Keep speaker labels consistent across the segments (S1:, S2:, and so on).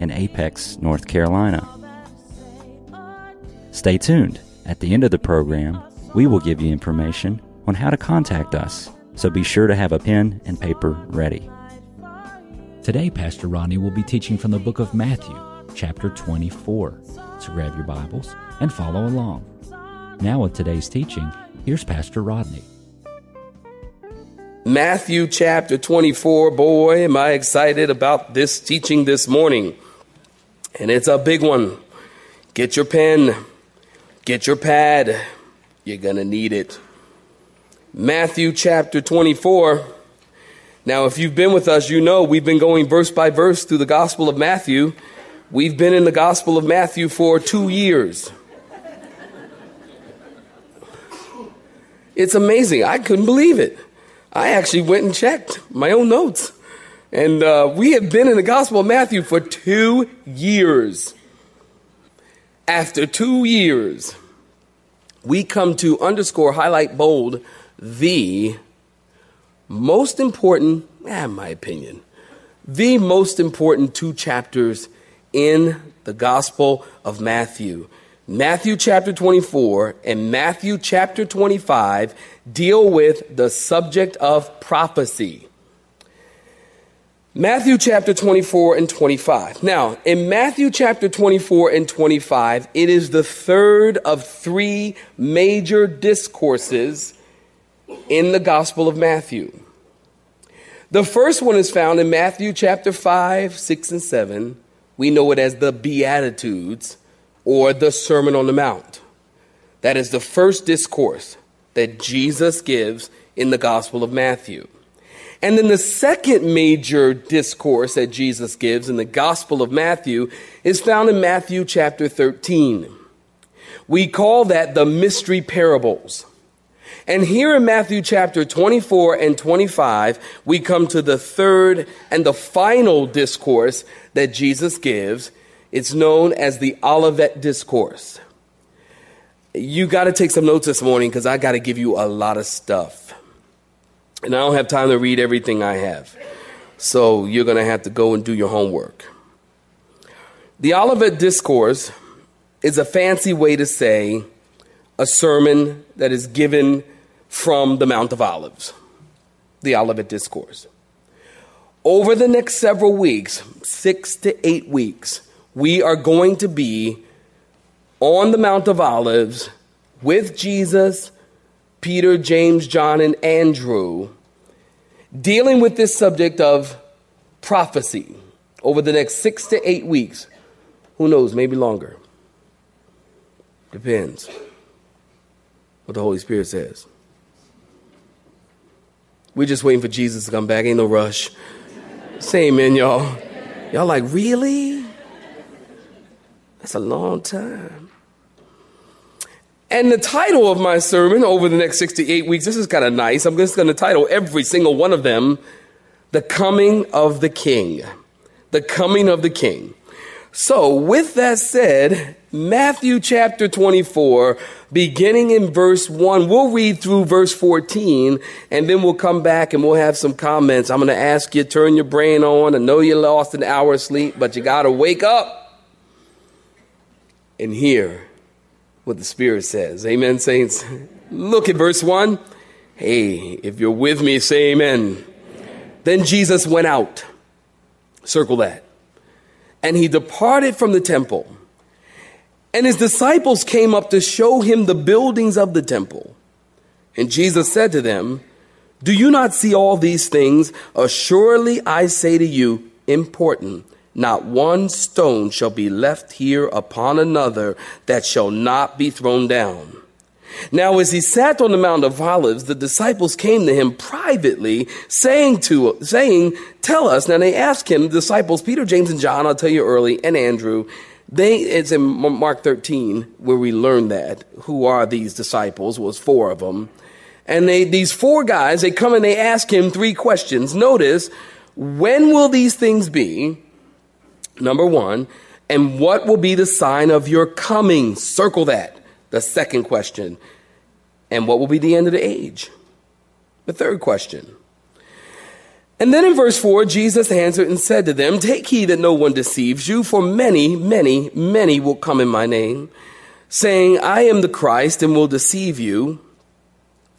S1: in Apex, North Carolina. Stay tuned. At the end of the program, we will give you information on how to contact us, so be sure to have a pen and paper ready. Today, Pastor Rodney will be teaching from the book of Matthew, chapter 24. So grab your Bibles and follow along. Now, with today's teaching, here's Pastor Rodney.
S2: Matthew chapter 24. Boy, am I excited about this teaching this morning. And it's a big one. Get your pen, get your pad. You're going to need it. Matthew chapter 24. Now, if you've been with us, you know we've been going verse by verse through the Gospel of Matthew. We've been in the Gospel of Matthew for two years. It's amazing. I couldn't believe it. I actually went and checked my own notes. And uh, we have been in the Gospel of Matthew for two years. After two years, we come to underscore, highlight, bold the most important, eh, in my opinion, the most important two chapters in the Gospel of Matthew. Matthew chapter 24 and Matthew chapter 25 deal with the subject of prophecy. Matthew chapter 24 and 25. Now, in Matthew chapter 24 and 25, it is the third of three major discourses in the Gospel of Matthew. The first one is found in Matthew chapter 5, 6, and 7. We know it as the Beatitudes or the Sermon on the Mount. That is the first discourse that Jesus gives in the Gospel of Matthew. And then the second major discourse that Jesus gives in the Gospel of Matthew is found in Matthew chapter 13. We call that the mystery parables. And here in Matthew chapter 24 and 25, we come to the third and the final discourse that Jesus gives. It's known as the Olivet Discourse. You got to take some notes this morning because I got to give you a lot of stuff. And I don't have time to read everything I have. So you're going to have to go and do your homework. The Olivet Discourse is a fancy way to say a sermon that is given from the Mount of Olives, the Olivet Discourse. Over the next several weeks, six to eight weeks, we are going to be on the Mount of Olives with Jesus Peter, James, John, and Andrew, dealing with this subject of prophecy over the next six to eight weeks. Who knows, maybe longer. Depends what the Holy Spirit says. We're just waiting for Jesus to come back. Ain't no rush. Say amen, y'all. Y'all like, really? That's a long time. And the title of my sermon over the next 68 weeks, this is kind of nice. I'm just going to title every single one of them, The Coming of the King. The Coming of the King. So, with that said, Matthew chapter 24, beginning in verse 1, we'll read through verse 14, and then we'll come back and we'll have some comments. I'm going to ask you, turn your brain on. I know you lost an hour of sleep, but you got to wake up and hear what the Spirit says. Amen, saints. Look at verse 1. Hey, if you're with me, say amen. amen. Then Jesus went out. Circle that. And he departed from the temple. And his disciples came up to show him the buildings of the temple. And Jesus said to them, Do you not see all these things? Assuredly, I say to you, important not one stone shall be left here upon another that shall not be thrown down. Now, as he sat on the Mount of Olives, the disciples came to him privately, saying to, saying, tell us. Now they asked him, disciples, Peter, James, and John, I'll tell you early, and Andrew, they, it's in Mark 13 where we learn that. Who are these disciples? Was four of them. And they, these four guys, they come and they ask him three questions. Notice, when will these things be? Number one. And what will be the sign of your coming? Circle that. The second question. And what will be the end of the age? The third question. And then in verse 4, Jesus answered and said to them, Take heed that no one deceives you, for many, many, many will come in my name, saying, I am the Christ, and will deceive you.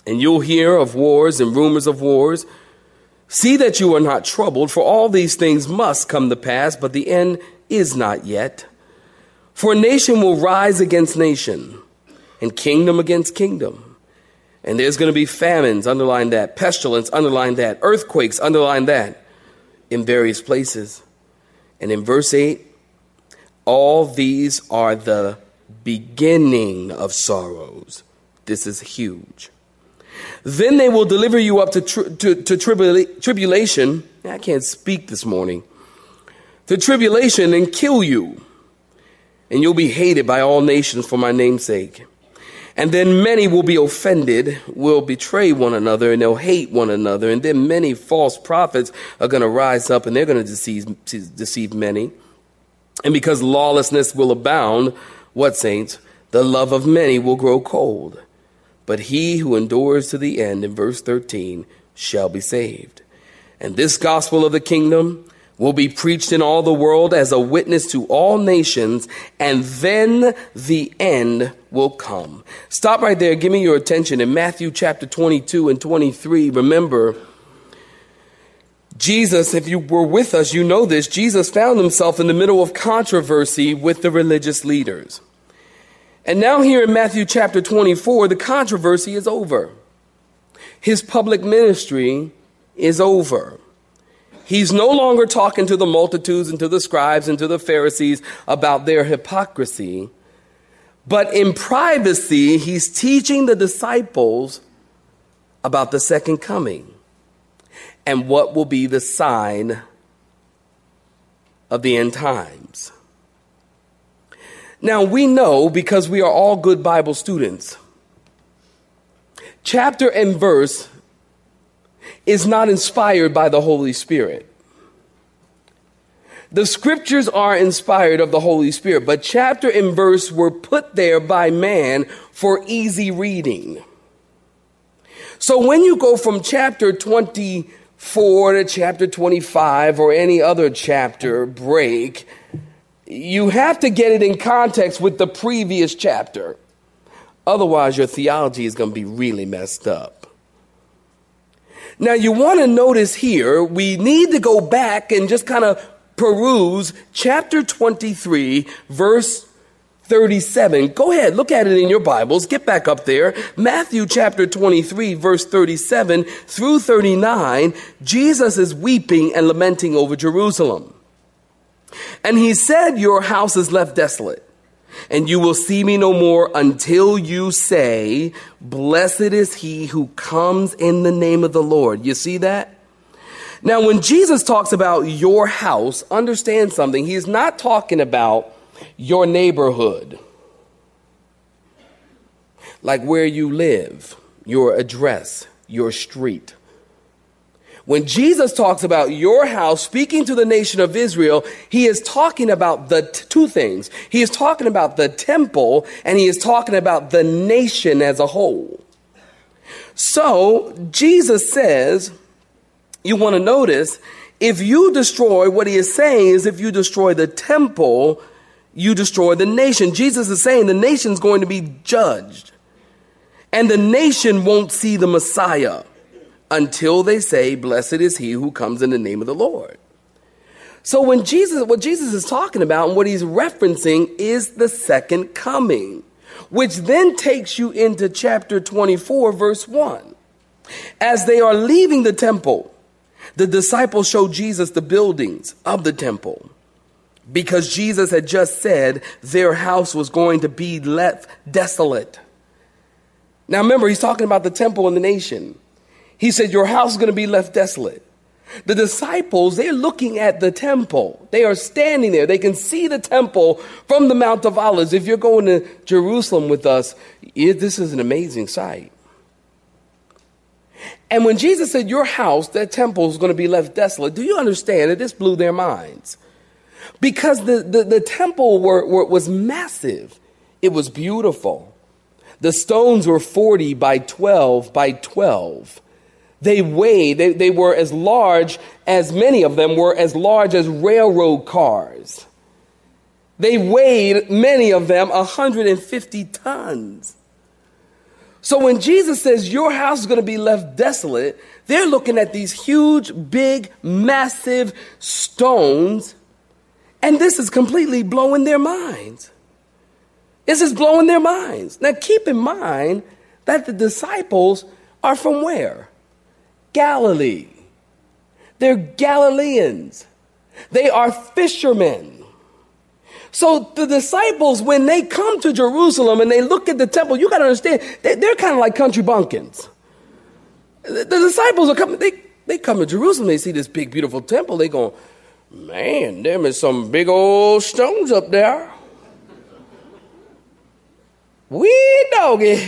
S2: And you'll hear of wars and rumors of wars. See that you are not troubled, for all these things must come to pass, but the end is not yet. For nation will rise against nation, and kingdom against kingdom. And there's going to be famines, underline that, pestilence, underline that, earthquakes, underline that, in various places. And in verse 8, all these are the beginning of sorrows. This is huge. Then they will deliver you up to, tri- to, to tribula- tribulation. I can't speak this morning. To tribulation and kill you. And you'll be hated by all nations for my name's sake. And then many will be offended, will betray one another, and they'll hate one another. And then many false prophets are going to rise up and they're going to deceive, deceive many. And because lawlessness will abound, what saints? The love of many will grow cold. But he who endures to the end, in verse 13, shall be saved. And this gospel of the kingdom will be preached in all the world as a witness to all nations, and then the end will come. Stop right there. Give me your attention. In Matthew chapter 22 and 23, remember, Jesus, if you were with us, you know this, Jesus found himself in the middle of controversy with the religious leaders. And now, here in Matthew chapter 24, the controversy is over. His public ministry is over. He's no longer talking to the multitudes and to the scribes and to the Pharisees about their hypocrisy. But in privacy, he's teaching the disciples about the second coming and what will be the sign of the end times. Now, we know because we are all good Bible students, chapter and verse is not inspired by the Holy Spirit. The scriptures are inspired of the Holy Spirit, but chapter and verse were put there by man for easy reading. So when you go from chapter 24 to chapter 25 or any other chapter break, you have to get it in context with the previous chapter. Otherwise, your theology is going to be really messed up. Now, you want to notice here, we need to go back and just kind of peruse chapter 23, verse 37. Go ahead, look at it in your Bibles. Get back up there. Matthew chapter 23, verse 37 through 39. Jesus is weeping and lamenting over Jerusalem. And he said, Your house is left desolate and you will see me no more until you say, Blessed is he who comes in the name of the Lord. You see that? Now, when Jesus talks about your house, understand something. He's not talking about your neighborhood, like where you live, your address, your street. When Jesus talks about your house, speaking to the nation of Israel, he is talking about the t- two things. He is talking about the temple and he is talking about the nation as a whole. So Jesus says, you want to notice, if you destroy, what he is saying is if you destroy the temple, you destroy the nation. Jesus is saying the nation's going to be judged. And the nation won't see the Messiah until they say, Blessed is he who comes in the name of the Lord. So when Jesus, what Jesus is talking about and what he's referencing is the second coming, which then takes you into chapter 24, verse 1. As they are leaving the temple, the disciples show Jesus the buildings of the temple because Jesus had just said their house was going to be left desolate. Now remember, he's talking about the temple and the nation. He said, Your house is going to be left desolate. The disciples, they're looking at the temple. They are standing there. They can see the temple from the Mount of Olives. If you're going to Jerusalem with us, it, this is an amazing sight. And when Jesus said, Your house, that temple is going to be left desolate, do you understand that this blew their minds? Because the, the, the temple were, were, was massive, it was beautiful. The stones were 40 by 12 by 12. They weighed, they, they were as large as many of them were as large as railroad cars. They weighed, many of them, 150 tons. So when Jesus says your house is going to be left desolate, they're looking at these huge, big, massive stones, and this is completely blowing their minds. This is blowing their minds. Now keep in mind that the disciples are from where? Galilee. They're Galileans. They are fishermen. So the disciples, when they come to Jerusalem and they look at the temple, you got to understand, they, are kind of like country bumpkins. The, the, disciples are coming, they, they come to Jerusalem, they see this big, beautiful temple, they go, man, there is some big old stones up there. We doggy.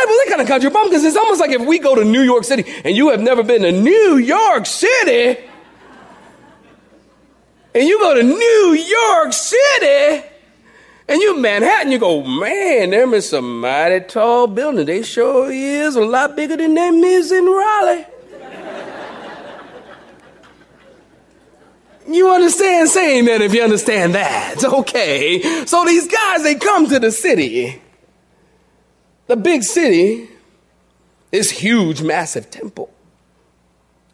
S2: Disciples, they kind of country bumpkins. It's almost like if we go to New York City and you have never been to New York City, and you go to New York City, and you Manhattan, you go, man, them is some mighty tall building. They sure is a lot bigger than them is in Raleigh. You understand saying that if you understand that. Okay. So these guys, they come to the city the big city, this huge, massive temple.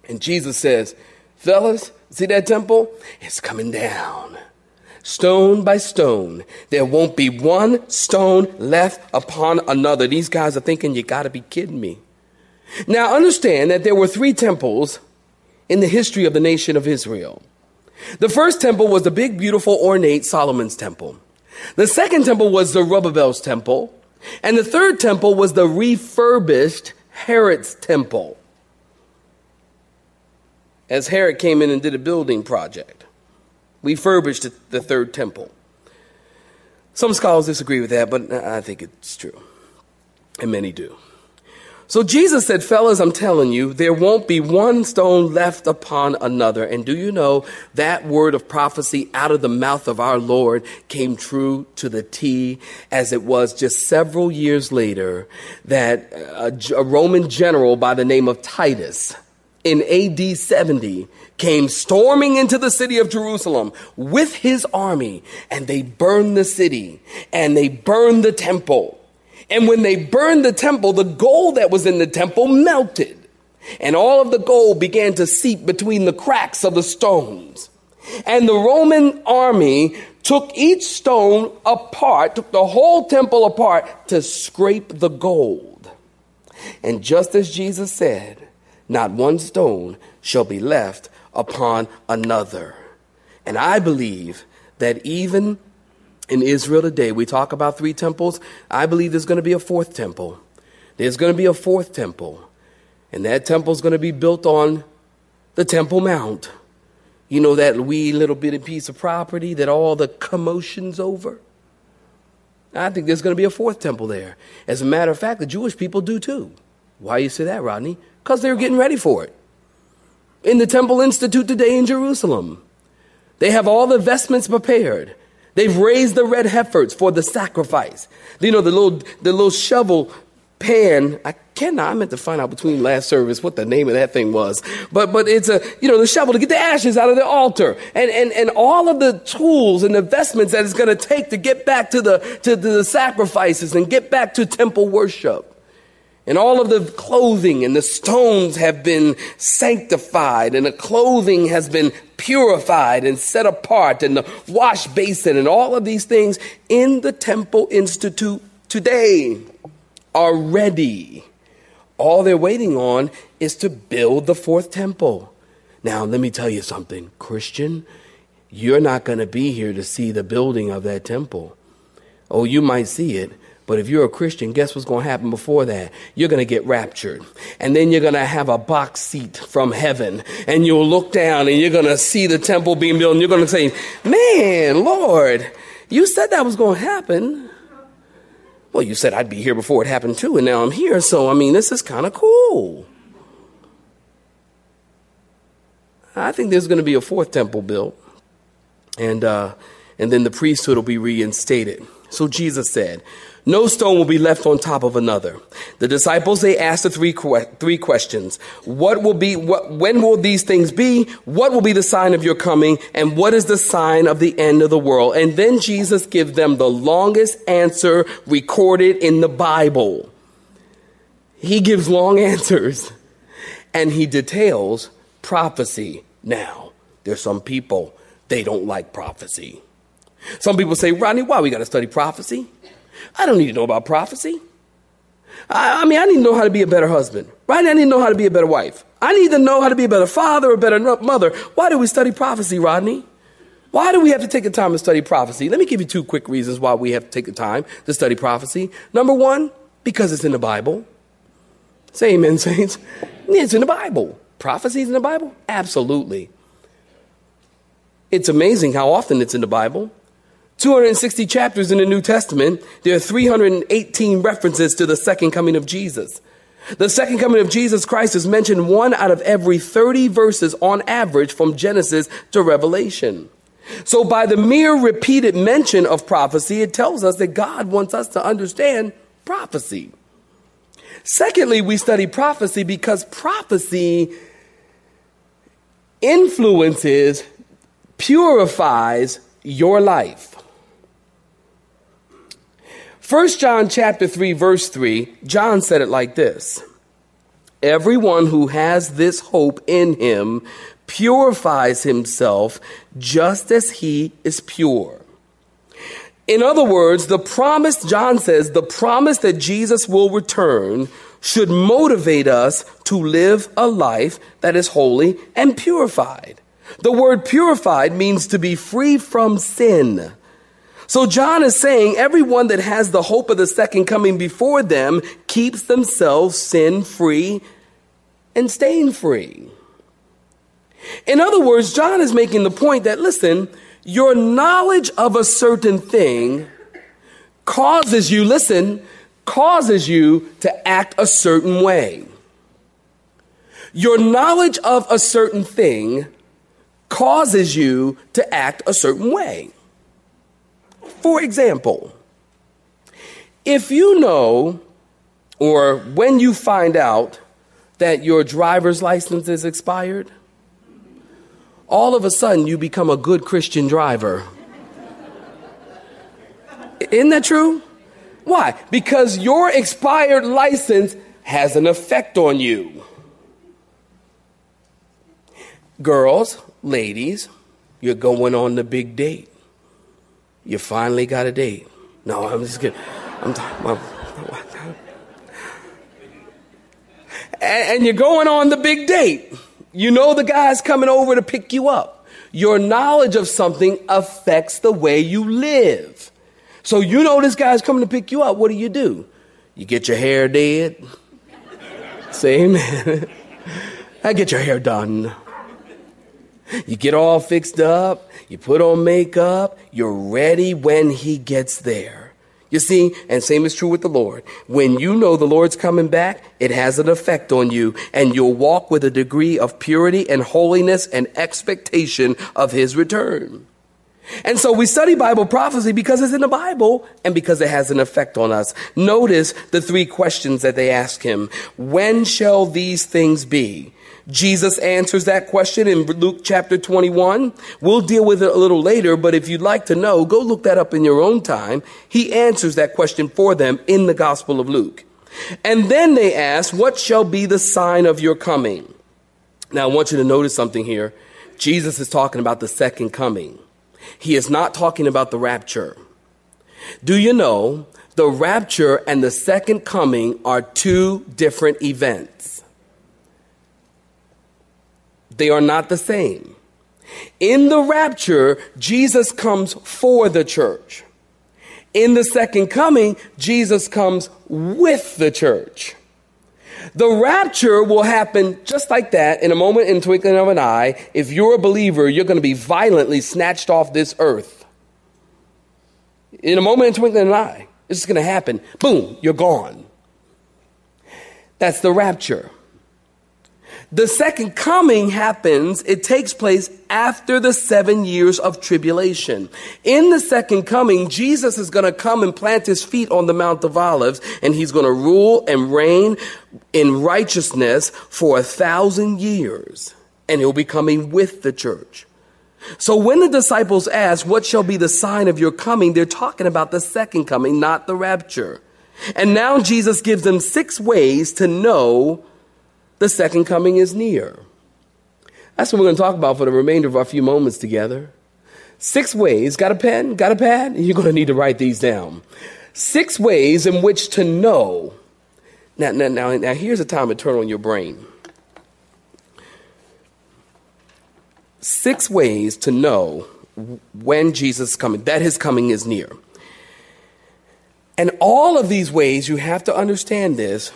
S2: And Jesus says, Fellas, see that temple? It's coming down. Stone by stone. There won't be one stone left upon another. These guys are thinking, You gotta be kidding me. Now understand that there were three temples in the history of the nation of Israel. The first temple was the big, beautiful, ornate Solomon's temple. The second temple was Zerubbabel's temple. And the third temple was the refurbished Herod's temple. As Herod came in and did a building project, refurbished the third temple. Some scholars disagree with that, but I think it's true. And many do. So Jesus said, fellas, I'm telling you, there won't be one stone left upon another. And do you know that word of prophecy out of the mouth of our Lord came true to the T as it was just several years later that uh, a, a Roman general by the name of Titus in AD 70 came storming into the city of Jerusalem with his army and they burned the city and they burned the temple and when they burned the temple, the gold that was in the temple melted. And all of the gold began to seep between the cracks of the stones. And the Roman army took each stone apart, took the whole temple apart to scrape the gold. And just as Jesus said, not one stone shall be left upon another. And I believe that even in Israel today, we talk about three temples. I believe there's going to be a fourth temple. There's going to be a fourth temple. And that temple is going to be built on the Temple Mount. You know, that wee little bitty piece of property that all the commotion's over? I think there's going to be a fourth temple there. As a matter of fact, the Jewish people do too. Why you say that, Rodney? Because they're getting ready for it. In the Temple Institute today in Jerusalem, they have all the vestments prepared. They've raised the red heifers for the sacrifice. You know, the little, the little shovel pan. I cannot, I meant to find out between last service what the name of that thing was. But, but it's a, you know, the shovel to get the ashes out of the altar and, and, and all of the tools and investments that it's going to take to get back to the, to the sacrifices and get back to temple worship. And all of the clothing and the stones have been sanctified and the clothing has been purified and set apart and the wash basin and all of these things in the Temple Institute today are ready. All they're waiting on is to build the fourth temple. Now, let me tell you something, Christian. You're not going to be here to see the building of that temple. Oh, you might see it, But if you're a Christian, guess what's going to happen before that? You're going to get raptured. And then you're going to have a box seat from heaven. And you'll look down and you're going to see the temple being built. And you're going to say, Man, Lord, you said that was going to happen. Well, you said I'd be here before it happened too. And now I'm here. So, I mean, this is kind of cool. I think there's going to be a fourth temple built. And, uh, and then the priesthood will be reinstated. So Jesus said, no stone will be left on top of another. The disciples, they asked the three, three questions. What will be, what, when will these things be? What will be the sign of your coming? And what is the sign of the end of the world? And then Jesus gives them the longest answer recorded in the Bible. He gives long answers and he details prophecy. Now, there's some people, they don't like prophecy. Some people say, Rodney, why we got to study prophecy? I don't need to know about prophecy. I, I, mean, I need to know how to be a better husband, right? I need to know how to be a better wife. I need to know how to be a better father, or a better mother. Why do we study prophecy, Rodney? Why do we have to take the time to study prophecy? Let me give you two quick reasons why we have to take the time to study prophecy. Number one, because it's in the Bible. Say amen, saints. It's in the Bible. Prophecies in the Bible? Absolutely. It's amazing how often it's in the Bible. 260 chapters in the New Testament, there are 318 references to the second coming of Jesus. The second coming of Jesus Christ is mentioned one out of every 30 verses on average from Genesis to Revelation. So, by the mere repeated mention of prophecy, it tells us that God wants us to understand prophecy. Secondly, we study prophecy because prophecy influences, purifies your life. 1 John chapter 3 verse 3, John said it like this. Everyone who has this hope in him purifies himself just as he is pure. In other words, the promise, John says, the promise that Jesus will return should motivate us to live a life that is holy and purified. The word purified means to be free from sin so John is saying everyone that has the hope of the second coming before them keeps themselves sin free and stain free. In other words, John is making the point that listen, your knowledge of a certain thing causes you, listen, causes you to act a certain way. Your knowledge of a certain thing causes you to act a certain way. For example, if you know or when you find out that your driver's license is expired, all of a sudden you become a good Christian driver. Isn't that true? Why? Because your expired license has an effect on you. Girls, ladies, you're going on the big date. You finally got a date. No, I'm just kidding. I'm talking and, and you're going on the big date. You know the guy's coming over to pick you up. Your knowledge of something affects the way you live. So you know this guy's coming to pick you up. What do you do? You get your hair did. Say amen. I get your hair done. You get all fixed up, you put on makeup, you're ready when he gets there. You see, and same is true with the Lord. When you know the Lord's coming back, it has an effect on you, and you'll walk with a degree of purity and holiness and expectation of his return. And so we study Bible prophecy because it's in the Bible and because it has an effect on us. Notice the three questions that they ask him. When shall these things be? Jesus answers that question in Luke chapter 21. We'll deal with it a little later, but if you'd like to know, go look that up in your own time. He answers that question for them in the Gospel of Luke. And then they ask, What shall be the sign of your coming? Now, I want you to notice something here. Jesus is talking about the second coming. He is not talking about the rapture. Do you know the rapture and the second coming are two different events? They are not the same. In the rapture, Jesus comes for the church. In the second coming, Jesus comes with the church. The rapture will happen just like that in a moment in twinkling of an eye. If you're a believer, you're going to be violently snatched off this earth. In a moment in twinkling of an eye. It's going to happen. Boom, you're gone. That's the rapture. The second coming happens, it takes place after the seven years of tribulation. In the second coming, Jesus is going to come and plant his feet on the Mount of Olives, and he's going to rule and reign in righteousness for a thousand years. And he'll be coming with the church. So when the disciples ask, What shall be the sign of your coming? they're talking about the second coming, not the rapture. And now Jesus gives them six ways to know the second coming is near. That's what we're going to talk about for the remainder of our few moments together. Six ways. Got a pen? Got a pad? You're going to need to write these down. Six ways in which to know. Now, now, now, now here's a time to turn on your brain. Six ways to know when Jesus is coming, that his coming is near. And all of these ways, you have to understand this,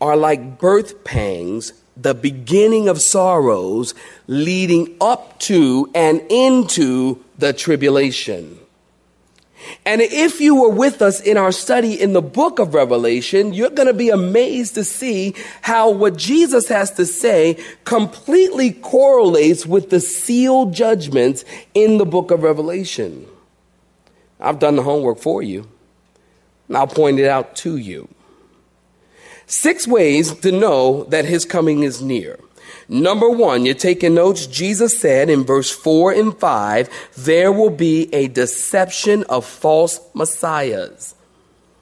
S2: are like birth pangs, the beginning of sorrows leading up to and into the tribulation. And if you were with us in our study in the book of Revelation, you're going to be amazed to see how what Jesus has to say completely correlates with the sealed judgments in the book of Revelation. I've done the homework for you, and I'll point it out to you. Six ways to know that his coming is near. Number one, you're taking notes. Jesus said in verse four and five, there will be a deception of false messiahs.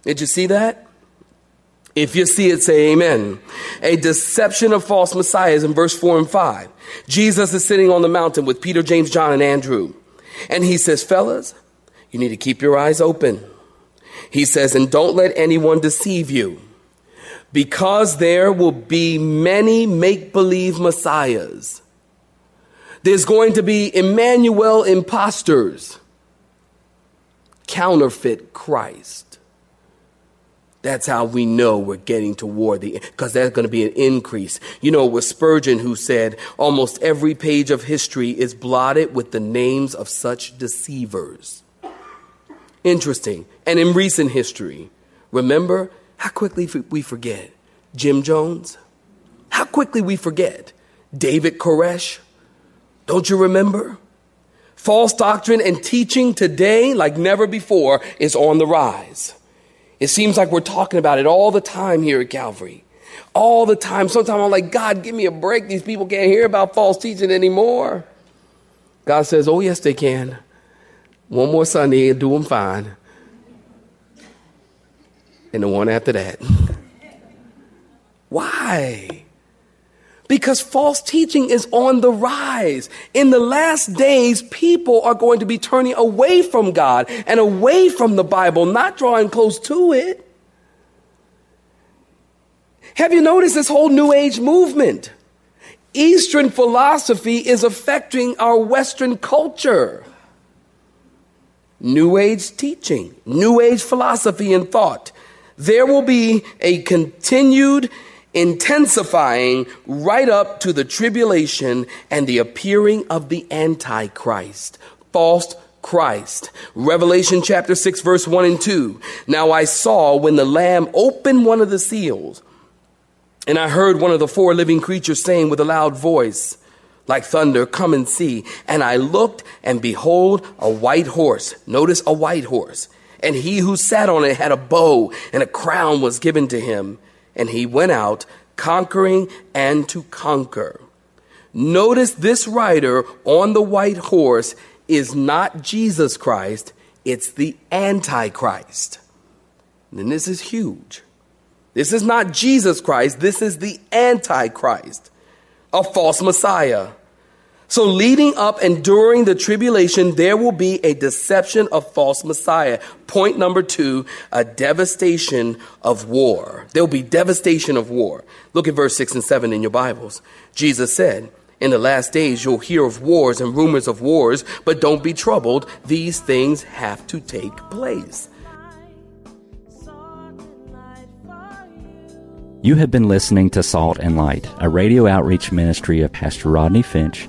S2: Did you see that? If you see it, say amen. A deception of false messiahs in verse four and five. Jesus is sitting on the mountain with Peter, James, John, and Andrew. And he says, fellas, you need to keep your eyes open. He says, and don't let anyone deceive you because there will be many make believe messiahs. There's going to be Emmanuel imposters, counterfeit Christ. That's how we know we're getting toward the end, because there's going to be an increase. You know, with Spurgeon who said almost every page of history is blotted with the names of such deceivers. Interesting. And in recent history, remember how quickly we forget Jim Jones. How quickly we forget David Koresh. Don't you remember? False doctrine and teaching today, like never before, is on the rise. It seems like we're talking about it all the time here at Calvary. All the time. Sometimes I'm like, God, give me a break. These people can't hear about false teaching anymore. God says, Oh, yes, they can. One more Sunday and do them fine and the one after that. Why? Because false teaching is on the rise. In the last days, people are going to be turning away from God and away from the Bible, not drawing close to it. Have you noticed this whole New Age movement? Eastern philosophy is affecting our Western culture. New Age teaching, New Age philosophy and thought there will be a continued intensifying right up to the tribulation and the appearing of the Antichrist, false Christ. Revelation chapter 6 verse 1 and 2. Now I saw when the Lamb opened one of the seals, and I heard one of the four living creatures saying with a loud voice, like thunder, come and see. And I looked, and behold, a white horse. Notice a white horse and he who sat on it had a bow, and a crown was given to him. And he went out conquering and to conquer. Notice this rider on the white horse is not Jesus Christ, it's the Antichrist. And this is huge. This is not Jesus Christ, this is the Antichrist, a false Messiah. So leading up and during the tribulation, there will be a deception of false Messiah. Point number two, a devastation of war. There will be devastation of war. Look at verse six and seven in your Bibles. Jesus said, in the last days, you'll hear of wars and rumors of wars, but don't be troubled. These things have to take place.
S1: You have been listening to Salt and Light, a radio outreach ministry of Pastor Rodney Finch